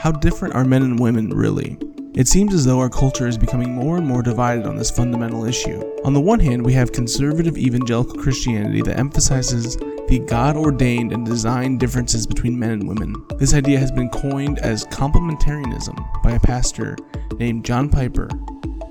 How different are men and women really? It seems as though our culture is becoming more and more divided on this fundamental issue. On the one hand, we have conservative evangelical Christianity that emphasizes the God ordained and designed differences between men and women. This idea has been coined as complementarianism by a pastor named John Piper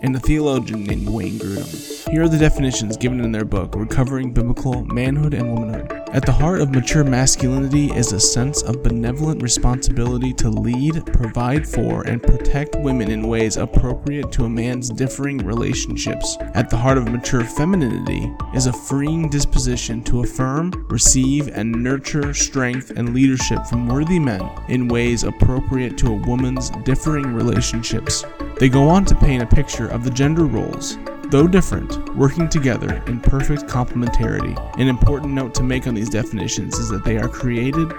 and a theologian named Wayne Grudem. Here are the definitions given in their book, Recovering Biblical Manhood and Womanhood. At the heart of mature masculinity is a sense of benevolent responsibility to lead, provide for, and protect women in ways appropriate to a man's differing relationships. At the heart of mature femininity is a freeing disposition to affirm, receive, and nurture strength and leadership from worthy men in ways appropriate to a woman's differing relationships. They go on to paint a picture of the gender roles though different, working together in perfect complementarity. An important note to make on these definitions is that they are created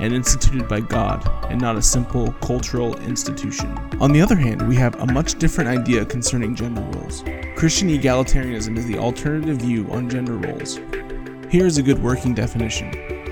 and instituted by God and not a simple cultural institution. On the other hand, we have a much different idea concerning gender roles. Christian egalitarianism is the alternative view on gender roles. Here is a good working definition.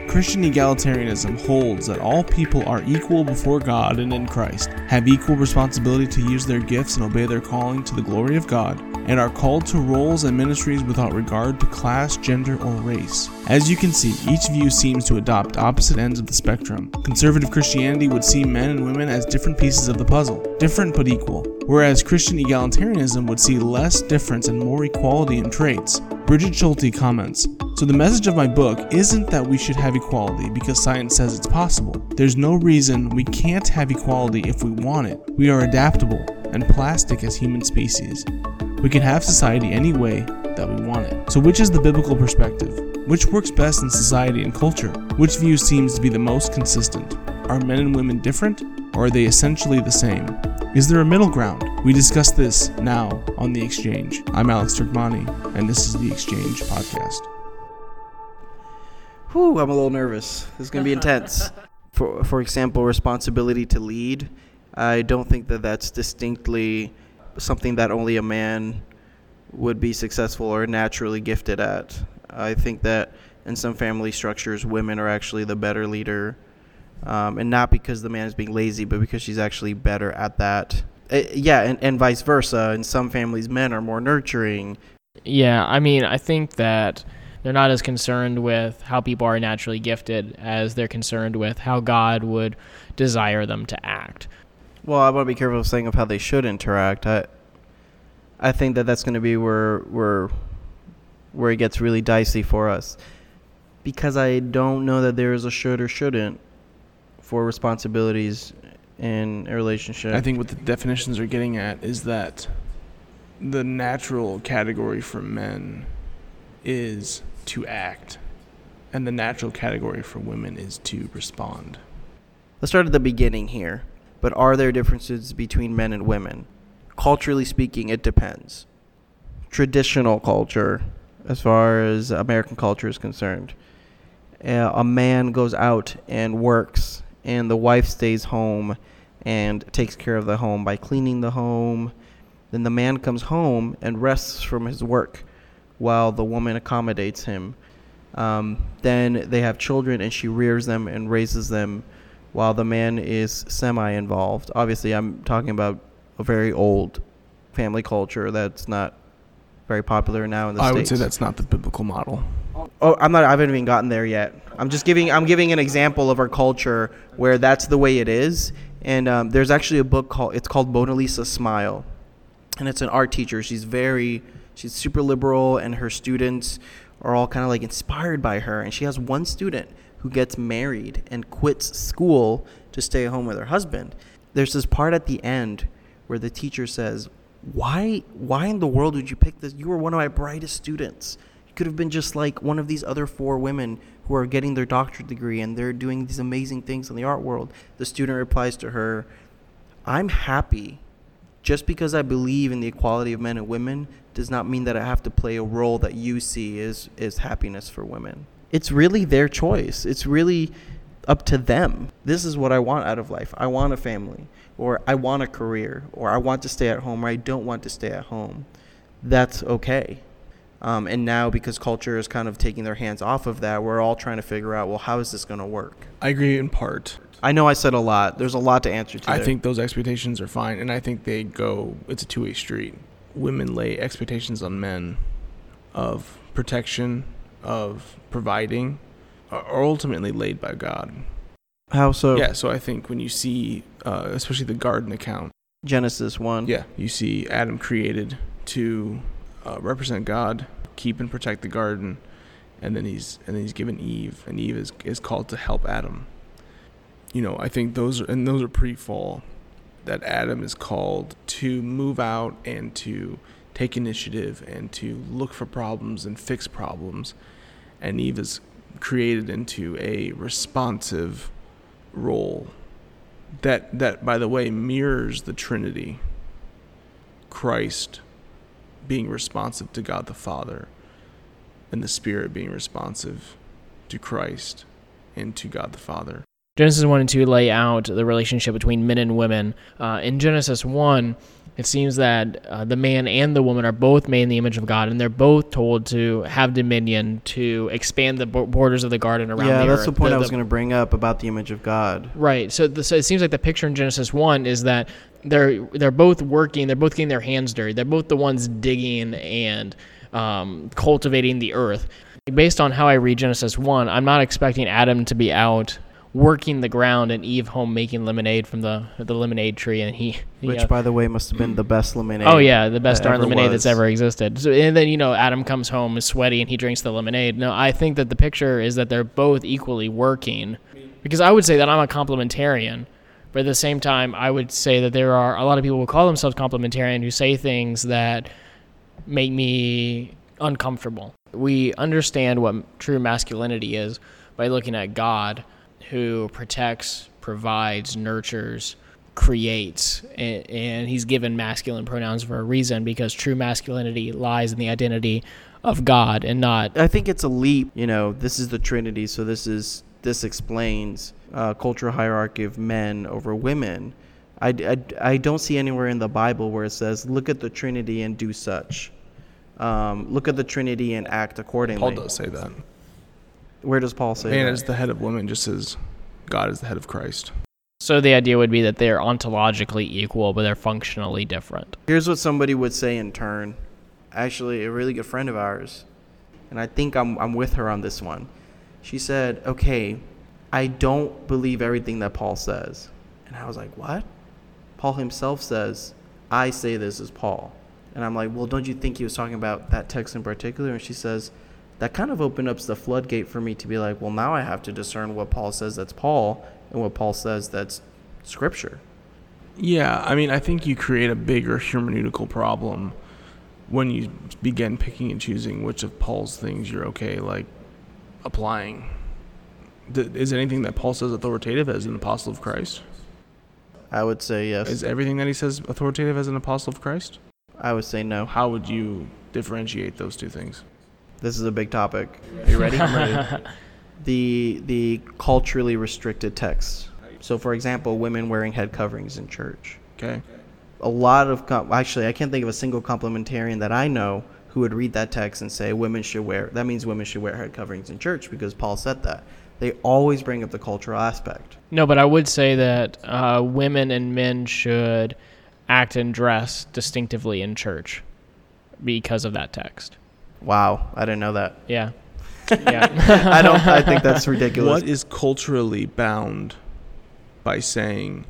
Christian egalitarianism holds that all people are equal before God and in Christ, have equal responsibility to use their gifts and obey their calling to the glory of God, and are called to roles and ministries without regard to class, gender, or race. As you can see, each view seems to adopt opposite ends of the spectrum. Conservative Christianity would see men and women as different pieces of the puzzle, different but equal, whereas Christian egalitarianism would see less difference and more equality in traits. Bridget Schulte comments So, the message of my book isn't that we should have equality because science says it's possible. There's no reason we can't have equality if we want it. We are adaptable and plastic as human species. We can have society any way that we want it. So, which is the biblical perspective? Which works best in society and culture? Which view seems to be the most consistent? Are men and women different, or are they essentially the same? Is there a middle ground? We discuss this now on The Exchange. I'm Alex Turkmani, and this is The Exchange Podcast. Whew, I'm a little nervous. This is going to be intense. For, for example, responsibility to lead. I don't think that that's distinctly something that only a man would be successful or naturally gifted at. I think that in some family structures, women are actually the better leader um, and not because the man is being lazy, but because she's actually better at that. Uh, yeah, and, and vice versa. In some families, men are more nurturing. Yeah, I mean, I think that they're not as concerned with how people are naturally gifted as they're concerned with how God would desire them to act. Well, I want to be careful of saying of how they should interact. I, I think that that's going to be where where where it gets really dicey for us, because I don't know that there is a should or shouldn't for responsibilities in a relationship. I think what the definitions are getting at is that the natural category for men is to act, and the natural category for women is to respond. Let's start at the beginning here. But are there differences between men and women? Culturally speaking, it depends. Traditional culture, as far as American culture is concerned, uh, a man goes out and works and the wife stays home and takes care of the home by cleaning the home. Then the man comes home and rests from his work while the woman accommodates him. Um, then they have children and she rears them and raises them while the man is semi involved. Obviously, I'm talking about a very old family culture that's not very popular now in the I States. would say that's not the biblical model. Oh, I'm not. I haven't even gotten there yet. I'm just giving. I'm giving an example of our culture where that's the way it is. And um, there's actually a book called. It's called Mona Lisa Smile, and it's an art teacher. She's very. She's super liberal, and her students are all kind of like inspired by her. And she has one student who gets married and quits school to stay home with her husband. There's this part at the end where the teacher says, "Why? Why in the world would you pick this? You were one of my brightest students." You could have been just like one of these other four women who are getting their doctorate degree and they're doing these amazing things in the art world. The student replies to her, I'm happy. Just because I believe in the equality of men and women does not mean that I have to play a role that you see is, is happiness for women. It's really their choice. It's really up to them. This is what I want out of life. I want a family, or I want a career, or I want to stay at home, or I don't want to stay at home. That's okay Um, and now, because culture is kind of taking their hands off of that, we're all trying to figure out, well, how is this going to work? I agree in part. I know I said a lot. There's a lot to answer to. I there. think those expectations are fine, and I think they go. It's a two-way street. Women lay expectations on men of protection, of providing, are ultimately laid by God. how so. Yeah, so I think when you see, uh, especially the garden account, Genesis one. yeah, you see Adam created to uh, represent God, keep and protect the garden, and then he's and then he's given Eve, and Eve is is called to help Adam. You know, I think those are and those are pre-fall. That Adam is called to move out and to take initiative and to look for problems and fix problems, and Eve is created into a responsive role that that by the way mirrors the trinity christ being responsive to god the father and the spirit being responsive to christ and to god the father Genesis 1 and 2 lay out the relationship between men and women. Uh, in Genesis 1, it seems that uh, the man and the woman are both made in the image of God, and they're both told to have dominion, to expand the borders of the garden around Yeah, the that's earth. the point I was going to bring up about the image of God. Right. So, the, so it seems like the picture in Genesis one is that they're they're both working. They're both getting their hands dirty. They're both the ones digging and um, cultivating the earth. Based on how I read Genesis one, I'm not expecting Adam to be out working the ground and Eve home making lemonade from the the lemonade tree, and he. Which, know- by the way, must have been the best lemonade. Oh yeah, the best darn lemonade was. that's ever existed. So, and then you know Adam comes home is sweaty and he drinks the lemonade. No, I think that the picture is that they're both equally working, because I would say that I'm a complementarian, but at the same time I would say that there are a lot of people who call themselves complementarian who say things that make me uncomfortable. We understand what true masculinity is by looking at God, who protects, provides, nurtures, creates, and, and he's given masculine pronouns for a reason because true masculinity lies in the identity of God and not. I think it's a leap. You know, this is the Trinity, so this is this explains uh, cultural hierarchy of men over women. I, I, I don't see anywhere in the Bible where it says, "Look at the Trinity and do such." Um, look at the Trinity and act accordingly. paul does say that Where does Paul say man that? as the head of woman just as god is the head of christ So the idea would be that they're ontologically equal, but they're functionally different. Here's what somebody would say in turn. Actually, a really good friend of ours, and I think I'm, I'm with her on this one. She said, Okay, I don't believe everything that Paul says. And I was like, What? Paul himself says, I say this as Paul. And I'm like, Well, don't you think he was talking about that text in particular? And she says, That kind of opened up the floodgate for me to be like, Well, now I have to discern what Paul says that's Paul and what Paul says that's scripture. Yeah, I mean, I think you create a bigger hermeneutical problem when you begin picking and choosing which of Paul's things you're okay like applying. Is anything that Paul says authoritative as an apostle of Christ? I would say yes. Is everything that he says authoritative as an apostle of Christ? I would say no. How would you differentiate those two things? This is a big topic. Are you ready? I'm ready. The the culturally restricted texts. So, for example, women wearing head coverings in church. Okay. A lot of com- actually, I can't think of a single complementarian that I know who would read that text and say women should wear. That means women should wear head coverings in church because Paul said that. They always bring up the cultural aspect. No, but I would say that uh, women and men should act and dress distinctively in church because of that text. Wow, I didn't know that. Yeah. Yeah. I don't. I think that's ridiculous. What is culturally bound by saying,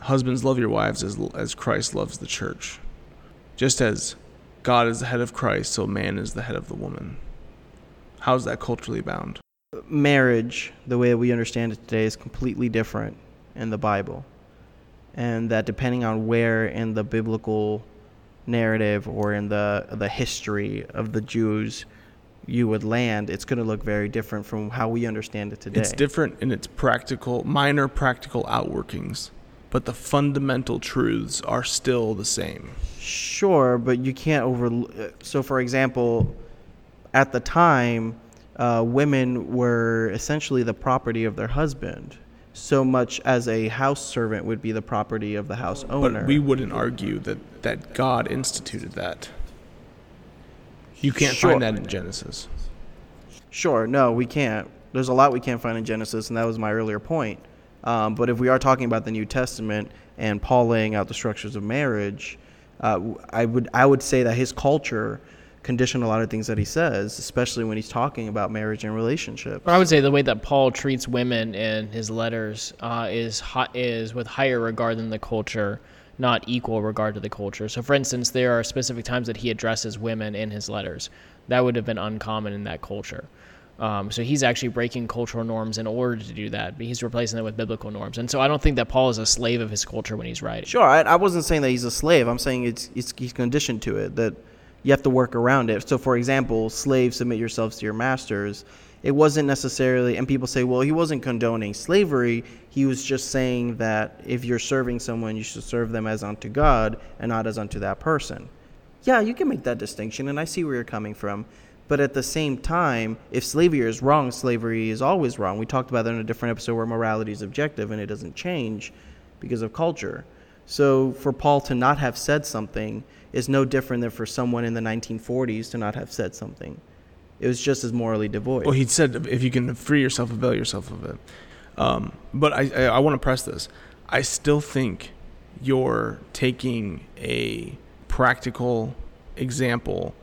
"Husbands, love your wives as as Christ loves the church," just as God is the head of Christ, so man is the head of the woman. How is that culturally bound? marriage, the way we understand it today, is completely different in the Bible. And that depending on where in the biblical narrative or in the the history of the Jews you would land, it's going to look very different from how we understand it today. It's different in its practical, minor practical outworkings, but the fundamental truths are still the same. Sure, but you can't over. So, for example, at the time, uh, women were essentially the property of their husband, so much as a house servant would be the property of the house owner. But we wouldn't argue that, that God instituted that. You can't Sure. find that in Genesis. Sure, no, we can't. There's a lot we can't find in Genesis, and that was my earlier point. Um, but if we are talking about the New Testament and Paul laying out the structures of marriage, uh, I would I would say that his culture conditioned a lot of things that he says, especially when he's talking about marriage and relationships. I would say the way that Paul treats women in his letters uh, is hi- is with higher regard than the culture, not equal regard to the culture. So, for instance, there are specific times that he addresses women in his letters. That would have been uncommon in that culture. Um, so he's actually breaking cultural norms in order to do that, but he's replacing them with biblical norms. And so I don't think that Paul is a slave of his culture when he's writing. Sure, I, I wasn't saying that he's a slave. I'm saying it's, it's he's conditioned to it that you have to work around it. So, for example, slaves submit yourselves to your masters. It wasn't necessarily, and people say, well, he wasn't condoning slavery. He was just saying that if you're serving someone, you should serve them as unto God and not as unto that person. Yeah, you can make that distinction, and I see where you're coming from. But at the same time, if slavery is wrong, slavery is always wrong. We talked about that in a different episode where morality is objective and it doesn't change because of culture. So for Paul to not have said something is no different than for someone in the 1940s to not have said something. It was just as morally devoid. Well, he said if you can free yourself, avail yourself of it. Um, but I, I, I want to press this. I still think you're taking a practical example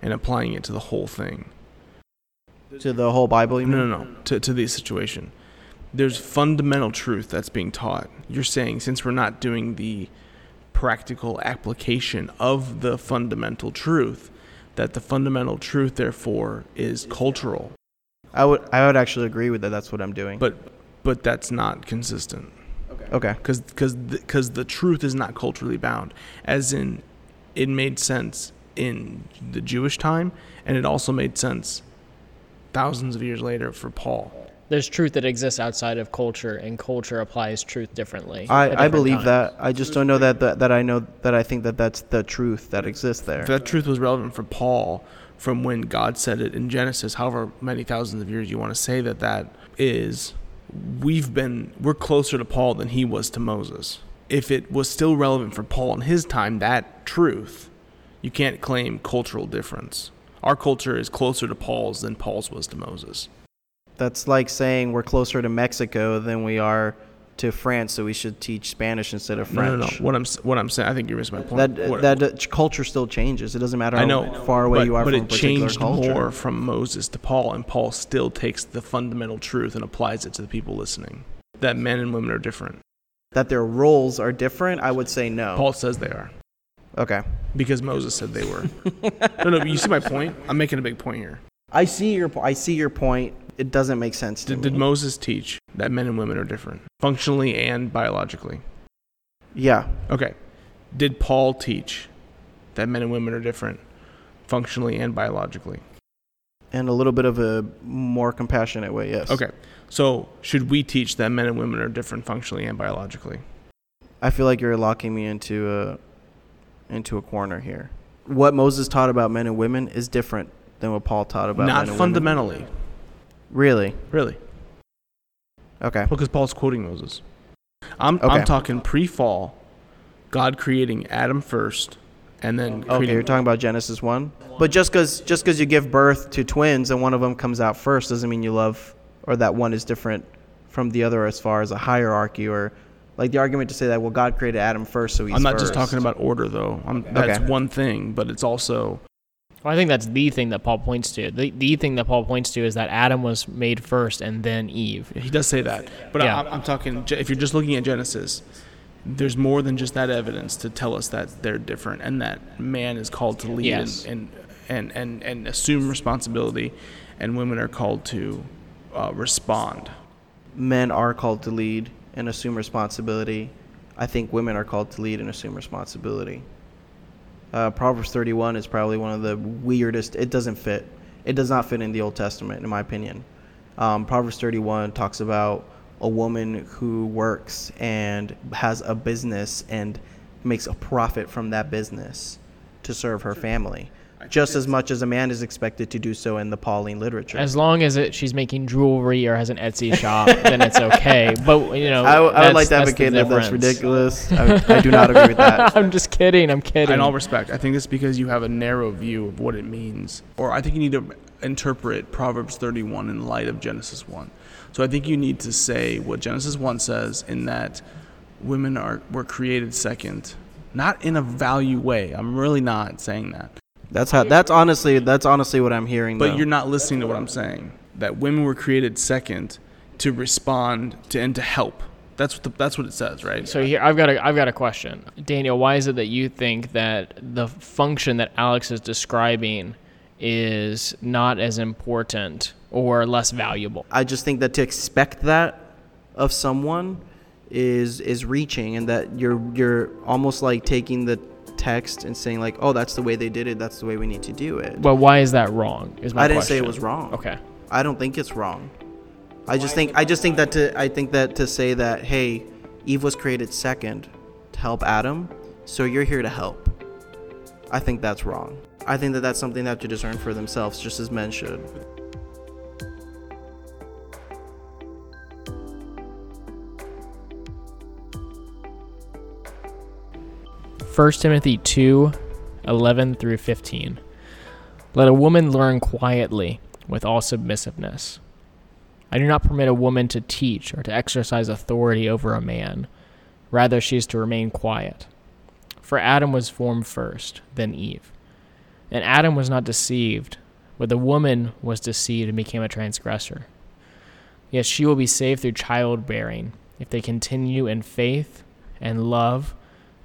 and applying it to the whole thing. to the whole Bible, you mean? No, no, no. To, to the situation. There's fundamental truth that's being taught. You're saying since we're not doing the practical application of the fundamental truth, that the fundamental truth, therefore, is cultural. I would I would actually agree with that. That's what I'm doing. But but that's not consistent okay. because because because the truth is not culturally bound. As in, it made sense in the Jewish time, and it also made sense thousands of years later for Paul. There's truth that exists outside of culture, and culture applies truth differently. at I, I believe times. that. I just don't know that, that that I know that I think that that's the truth that exists there. If that truth was relevant for Paul from when God said it in Genesis, however many thousands of years you want to say that that is, we've been we're closer to Paul than he was to Moses. If it was still relevant for Paul in his time, that truth, you can't claim cultural difference. Our culture is closer to Paul's than Paul's was to Moses. That's like saying we're closer to Mexico than we are to France, so we should teach Spanish instead of French. no, no. What I'm what I'm saying, I think you missed my point. That What- that uh, culture still changes. It doesn't matter how know far away but, you are but from a it changed culture. more from Moses to Paul, and Paul still takes the fundamental truth and applies it to the people listening. That men and women are different. That their roles are different, I would say no. Paul says they are Okay. because Moses said they were. no, no. but You see my point? I'm making a big point here. I see your I see your point. It doesn't make sense to Did, me. did Moses teach that men and women are different, functionally and biologically? yeah. Okay. Did Paul teach that men and women are different, functionally and biologically? And a little bit of a more compassionate way, yes. Okay. So should we teach that men and women are different functionally and biologically? I feel like you're locking me into a into a corner here. What Moses taught about men and women is different than what Paul taught about men and women. Not fundamentally. women. Really? Really. Okay. Because Paul's quoting Moses. I'm Okay. I'm talking pre-fall, God creating Adam first, and then Okay, you're talking about Genesis 1? But just cuz just cuz you give birth to twins and one of them comes out first doesn't mean you love or that one is different from the other as far as a hierarchy or like the argument to say that well God created Adam first so he's I'm not just talking about order though. I'm, that's Okay. one thing, but it's also Well, I think that's the thing that Paul points to. The, the thing that Paul points to is that Adam was made first and then Eve. he does say that. But Yeah. I, I'm talking if you're just looking at Genesis, there's more than just that evidence to tell us that they're different and that man is called to lead Yes. and, and, and, and, and assume responsibility, and women are called to uh, respond. men are called to lead and assume responsibility. I think women are called to lead and assume responsibility. Uh, Proverbs 31 is probably one of the weirdest. It doesn't fit. It does not fit in the Old Testament, in my opinion. Um, Proverbs 31 talks about a woman who works and has a business and makes a profit from that business to serve her family. Just as much as a man is expected to do so in the Pauline literature. As long as it, she's making jewelry or has an Etsy shop, then it's okay. But you know, I, w- I would like to that's the advocate that that's ridiculous. I, I do not agree with that. I'm just kidding. I'm kidding. In all respect, I think it's because you have a narrow view of what it means. Or I think you need to interpret Proverbs 31 in light of Genesis 1. So I think you need to say what Genesis 1 says in that women are were created second, not in a value way. I'm really not saying that. That's how. That's honestly. That's honestly what I'm hearing. But though. you're not listening to what I'm saying. That women were created second to respond to and to help. That's what the, that's what it says, right? So here, I've got a, I've got a question, Daniel. Why is it that you think that the function that Alex is describing is not as important or less valuable? I just think that to expect that of someone is is reaching, and that you're you're almost like taking the text and saying like, oh, that's the way they did it. That's the way we need to do it. But why is that wrong? Is my I didn't say it was wrong. Okay. I don't think it's wrong. I just think I just think that to I think that to say that hey, Eve was created second to help Adam, so you're here to help. I think that's wrong. I think that that's something they have to discern for themselves, just as men should. 1 Timothy 2 11 through 15. Let a woman learn quietly with all submissiveness. I do not permit a woman to teach or to exercise authority over a man. Rather, she is to remain quiet. For Adam was formed first, then Eve. And Adam was not deceived, but the woman was deceived and became a transgressor. Yet she will be saved through childbearing if they continue in faith and love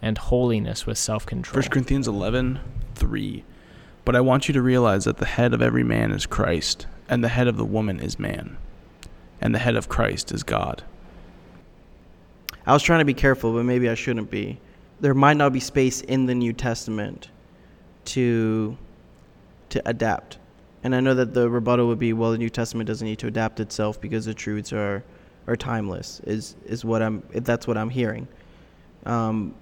and holiness with self control. 1 Corinthians 11, 3. But I want you to realize that the head of every man is Christ, and the head of the woman is man, and the head of Christ is God. I was trying to be careful, but maybe I shouldn't be. There might not be space in the New Testament to to adapt. And I know that the rebuttal would be, well, the New Testament doesn't need to adapt itself because the truths are are timeless. Is is what I'm if that's what I'm hearing. Um,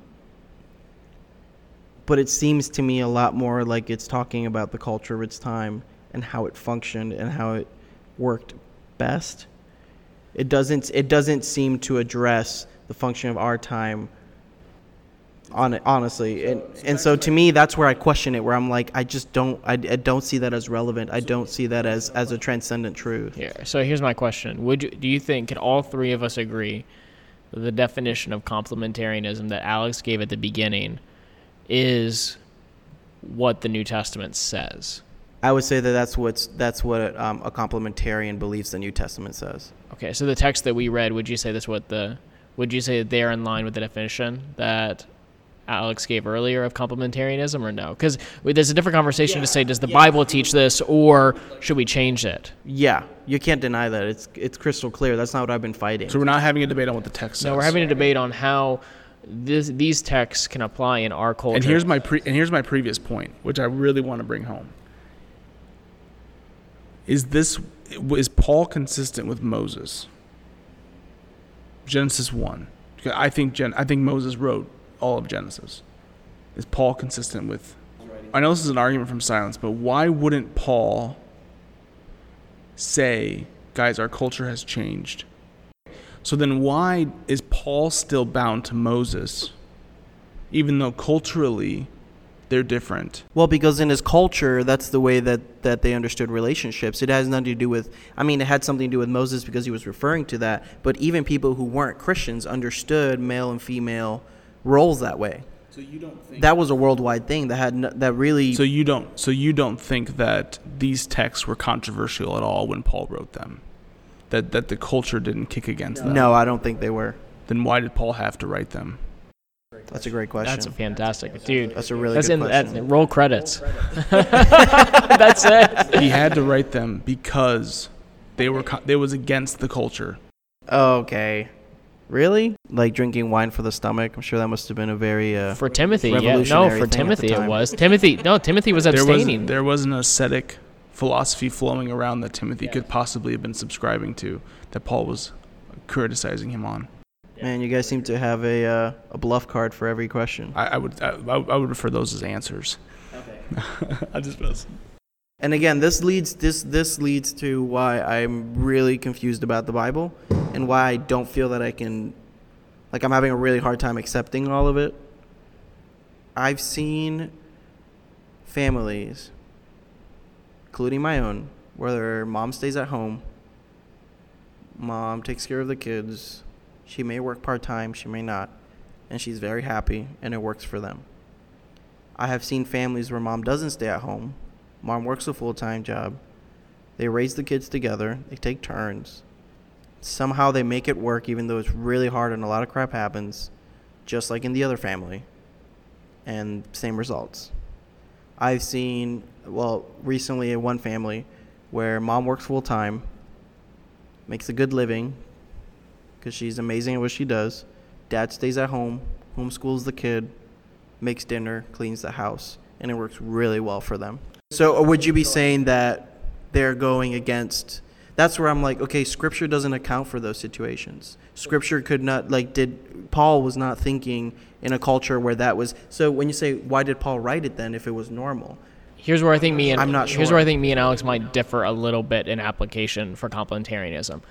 but it seems to me a lot more like it's talking about the culture of its time and how it functioned and how it worked best. It doesn't it doesn't seem to address the function of our time on it honestly. And and so to me that's where I question it where I'm like I just don't I, I don't see that as relevant. I don't see that as as a transcendent truth. Here, so here's my question: Would you, do you think can all three of us agree that the definition of complementarianism that Alex gave at the beginning is what the New Testament says? I would say that that's what's that's what um, a complementarian believes the New Testament says Okay, so the text that we read, would you say this what the would you say that they're in line with the definition that Alex gave earlier of complementarianism, or no? Because there's a different conversation to say, does the Bible teach this, or should we change it? yeah you can't deny that it's it's crystal clear that's not what I've been fighting So we're not having a debate on what the text says. No, we're having a debate on how this, these texts can apply in our culture. And here's my pre- and here's my previous point, which I really want to bring home. Is this is Paul consistent with Moses? Genesis one. I think Gen, I think Moses wrote all of Genesis. Is Paul consistent with? I know this is an argument from silence, but why wouldn't Paul say, "Guys, our culture has changed"? So then, why is Paul still bound to Moses, even though culturally they're different? Well, because in his culture, that's the way that, that they understood relationships. It has nothing to do with, I mean, it had something to do with Moses because he was referring to that, but even people who weren't Christians understood male and female roles that way. So you don't think That was a worldwide thing that had no, that really. So you don't. So you don't think that these texts were controversial at all when Paul wrote them? That that the culture didn't kick against them. no, I don't think they were. Then why did Paul have to write them? That's a great question. That's a fantastic dude. That's a really That's good in question. that's, roll credits. that's it. He had to write them because they were co- they was against the culture. okay. Really? Like drinking wine for the stomach? I'm sure that must have been a very. Uh, For Timothy, yeah. No, for thing at the Timothy it was. Timothy, no, Timothy was There was abstaining. there was an ascetic philosophy flowing around that Timothy could possibly have been subscribing to that Paul was criticizing him on. man, you guys seem to have a uh, a bluff card for every question. I, I would I, I would refer those as answers. Okay. I just mess. And again, this leads this this leads to why I'm really confused about the Bible and why I don't feel that I can like I'm having a really hard time accepting all of it. I've seen families including my own where mom stays at home. Mom takes care of the kids. She may work part-time, she may not, and she's very happy and it works for them. I have seen families where mom doesn't stay at home Mom works a full time job. They raise the kids together, they take turns. Somehow they make it work, even though it's really hard and a lot of crap happens, just like in the other family. And same results. I've seen, well, recently in one family where mom works full time, makes a good living because she's amazing at what she does. Dad stays at home, homeschools the kid, makes dinner, cleans the house, and it works really well for them. So uh, would you be saying that they're going against? That's where I'm like, okay, Scripture doesn't account for those situations. Scripture could not like did Paul was not thinking in a culture where that was. So when you say why did Paul write it then if it was normal? Here's where I think me and I'm not sure. here's where I think me and Alex might differ a little bit in application for complementarianism.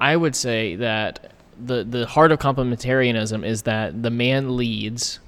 I would say that the the heart of complementarianism is that the man leads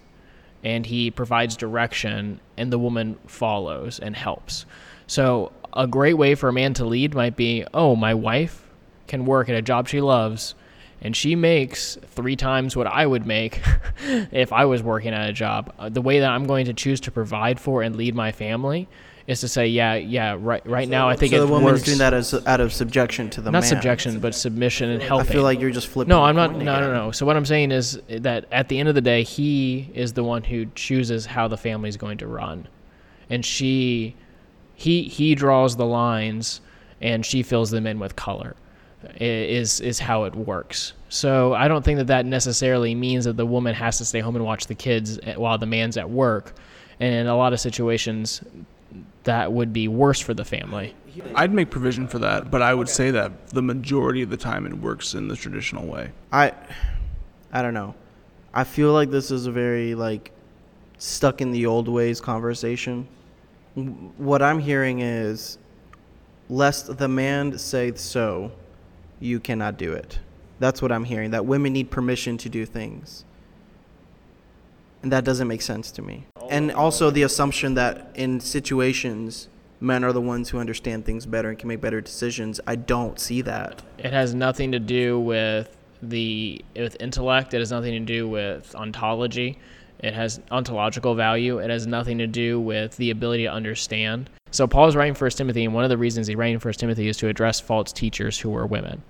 and he provides direction and the woman follows and helps. So a great way for a man to lead might be, "Oh, my wife can work at a job she loves and she makes three times what I would make if I was working at a job. Uh, the way that I'm going to choose to provide for and lead my family is to say, yeah, yeah, right, right now I think so it the woman's works. doing that as out of subjection to the not man. subjection, but submission and helping. I feel like you're just flipping. no, I'm not. No, no, no. So what I'm saying is that at the end of the day, he is the one who chooses how the family is going to run, and she, he, he draws the lines, and she fills them in with color. I- Is is how it works. So I don't think that that necessarily means that the woman has to stay home and watch the kids eh, while the man's at work, and in a lot of situations, that would be worse for the family. I'd make provision for that, but I would say that the majority of the time it works in the traditional way. I, I don't know. I feel like this is a very like stuck in the old ways conversation. What I'm hearing is, lest the man say so, you cannot do it. That's what I'm hearing. That women need permission to do things. And that doesn't make sense to me. And also the assumption that in situations, men are the ones who understand things better and can make better decisions. I don't see that. It has nothing to do with the with intellect. It has nothing to do with ontology. It has ontological value. It has nothing to do with the ability to understand. So Paul is writing First Timothy, and one of the reasons he's writing First Timothy is to address false teachers who are women.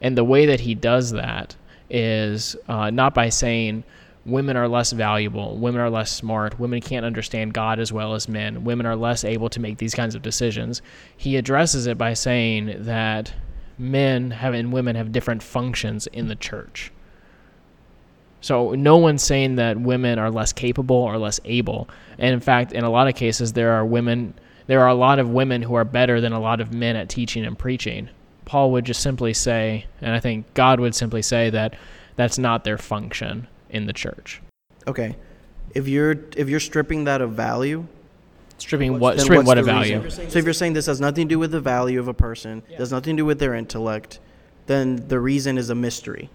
And the way that he does that is uh, not by saying women are less valuable, women are less smart, women can't understand God as well as men, women are less able to make these kinds of decisions. He addresses it by saying that men have and women have different functions in the church. So no one's saying that women are less capable or less able. And in fact, in a lot of cases there are women there are a lot of women who are better than a lot of men at teaching and preaching. Paul would just simply say, and I think God would simply say that that's not their function in the church. Okay. If you're if you're stripping that of value, Stripping what stripping what a value. reason? So if you're saying this has nothing to do with the value of a person, has nothing to do with their intellect, then the reason is a mystery.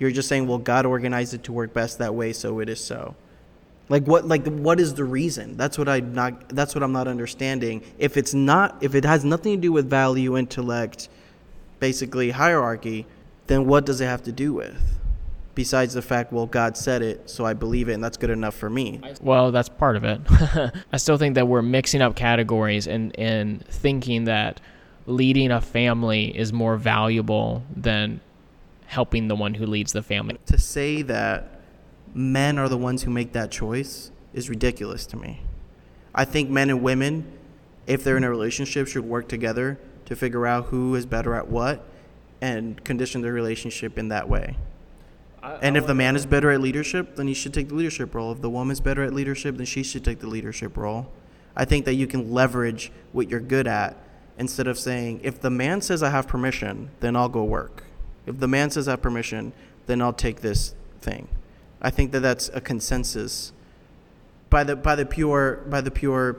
You're just saying, well, God organized it to work best that way, so it is so. Like what? Like what is the reason? That's what I'm not. That's what I'm not understanding. If it's not, if it has nothing to do with value, intellect, basically hierarchy, then what does it have to do with? Besides the fact, well, God said it, so I believe it, and that's good enough for me. Well, that's part of it. I still think that we're mixing up categories and, and thinking that leading a family is more valuable than helping the one who leads the family. to say that men are the ones who make that choice is ridiculous to me. I think men and women, if they're in a relationship, should work together to figure out who is better at what and condition their relationship in that way. And if the man is better at leadership, then he should take the leadership role. If the woman's better at leadership, then she should take the leadership role. I think that you can leverage what you're good at instead of saying, if the man says I have permission, then I'll go work. If the man says I have permission, then I'll take this thing. I think that that's a consensus by the by the pure by the pure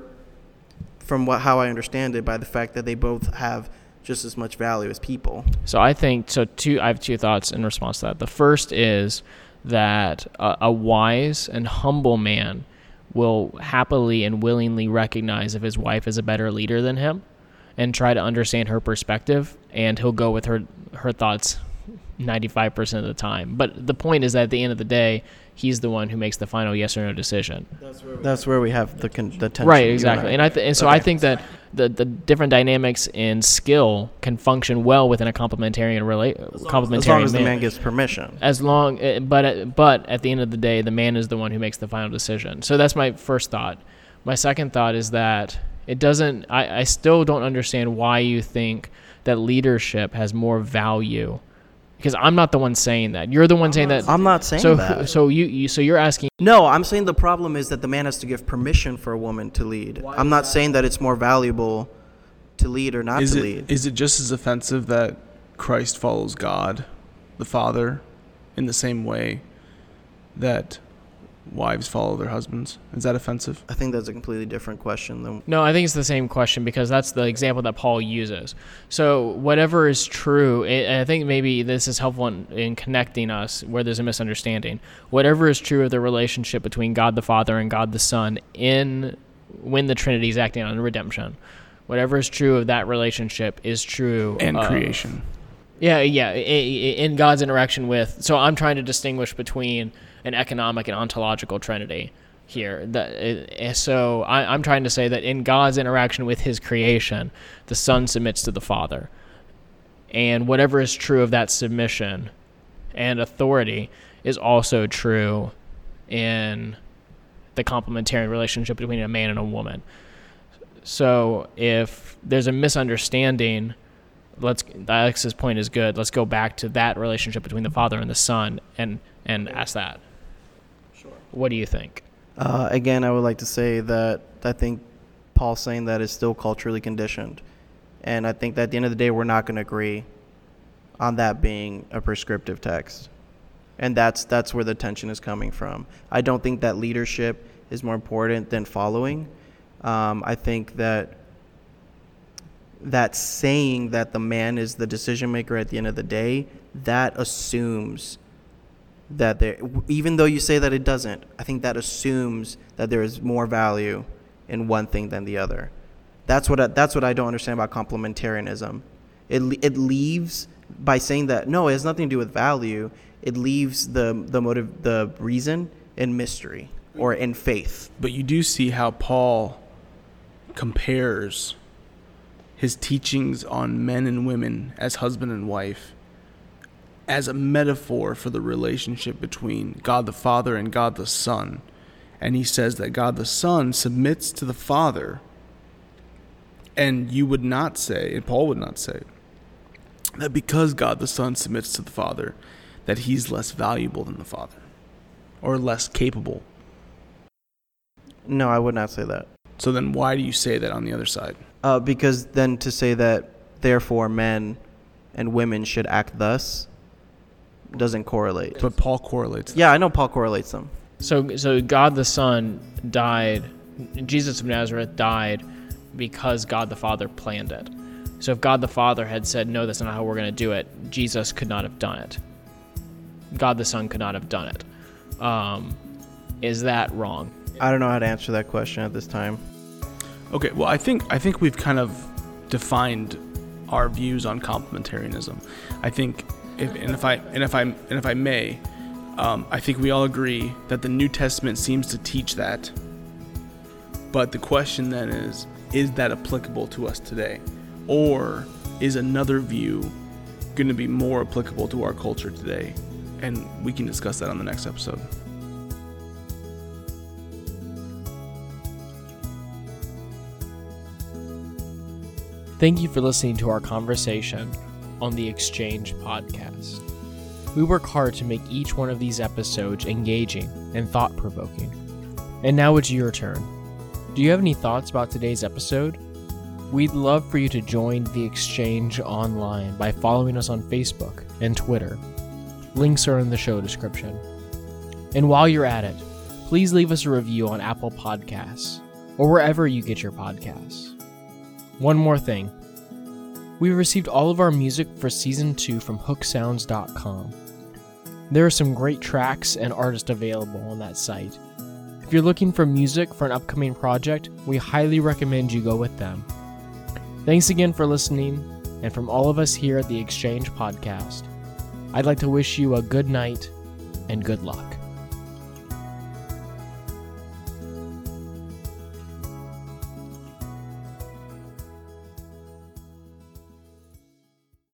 from what how I understand it by the fact that they both have just as much value as people. So I think so. Two. I have two thoughts in response to that. The first is that a, a wise and humble man will happily and willingly recognize if his wife is a better leader than him, and try to understand her perspective, and he'll go with her her thoughts 95% of the time. But the point is that at the end of the day, he's the one who makes the final yes or no decision. That's where we have the con- the tension. Right, you exactly. And I th- and so I think that the the different dynamics in skill can function well within a complementarian rela- complementarian as long as the man. man gives permission. as long uh, but uh, but at the end of the day the man is the one who makes the final decision so that's my first thought my second thought is that it doesn't i, I still don't understand why you think that leadership has more value because i'm not the one saying that you're the one saying that I'm not saying so that. so you, you so you're asking No, I'm saying the problem is that the man has to give permission for a woman to lead. I'm not saying that it's more valuable to lead or not Is to it lead. is it just as offensive that Christ follows God, the Father, in the same way that wives follow their husbands? Is that offensive? I think that's a completely different question than No, I think it's the same question because that's the example that Paul uses. So, whatever is true, and I think maybe this is helpful in, in connecting us where there's a misunderstanding. Whatever is true of the relationship between God the Father and God the Son in when the Trinity is acting on redemption, whatever is true of that relationship is true And of- creation. yeah, yeah, i- i- in God's interaction with. So I'm trying to distinguish between an economic and ontological trinity here. That, uh, so I, I'm trying to say that in God's interaction with His creation, the Son submits to the Father, and whatever is true of that submission and authority is also true in the complementary relationship between a man and a woman. So if there's a misunderstanding let's Alex's point is good. Let's go back to that relationship between the father and the son and and ask that. What do you think? Uh, again, I would like to say that I think Paul saying that is still culturally conditioned. And I think that at the end of the day, we're not going to agree on that being a prescriptive text. And that's, that's where the tension is coming from. I don't think that leadership is more important than following. Um, I think that that saying that the man is the decision maker at the end of the day, that assumes that there even though you say that it doesn't i think that assumes that there is more value in one thing than the other. That's what I, that's what i don't understand about complementarianism. It it leaves by saying that no it has nothing to do with value it leaves the the motive the reason in mystery or in faith. But you do see how Paul compares his teachings on men and women as husband and wife as a metaphor for the relationship between God the Father and God the Son. And he says that God the Son submits to the Father. And you would not say, and Paul would not say, that because God the Son submits to the Father, that he's less valuable than the Father or less capable. no i would not say that So then why do you say that on the other side? uh, because then to say that therefore men and women should act thus doesn't correlate But Paul correlates. yeah i know paul correlates them So so God the Son died Jesus of Nazareth died because God the Father planned it. So if God the Father had said no that's not how we're going to do it, Jesus could not have done it. God the Son could not have done it. Um, is that wrong? I don't know how to answer that question at this time. Okay, well I think I think we've kind of defined our views on complementarianism. I think if and if I and if I and if I may, um, I think we all agree that the New Testament seems to teach that. But the question then is, is that applicable to us today? Or is another view going to be more applicable to our culture today? And we can discuss that on the next episode. Thank you for listening to our conversation on the Exchange podcast. We work hard to make each one of these episodes engaging and thought provoking. And now it's your turn. Do you have any thoughts about today's episode? We'd love for you to join the Exchange online by following us on Facebook and Twitter. Links are in the show description. And while you're at it, please leave us a review on Apple Podcasts or wherever you get your podcasts. One more thing. We received all of our music for season 2 from hooksounds.com. There are some great tracks and artists available on that site. If you're looking for music for an upcoming project, we highly recommend you go with them. Thanks again for listening, and from all of us here at the Exchange Podcast, I'd like to wish you a good night and good luck.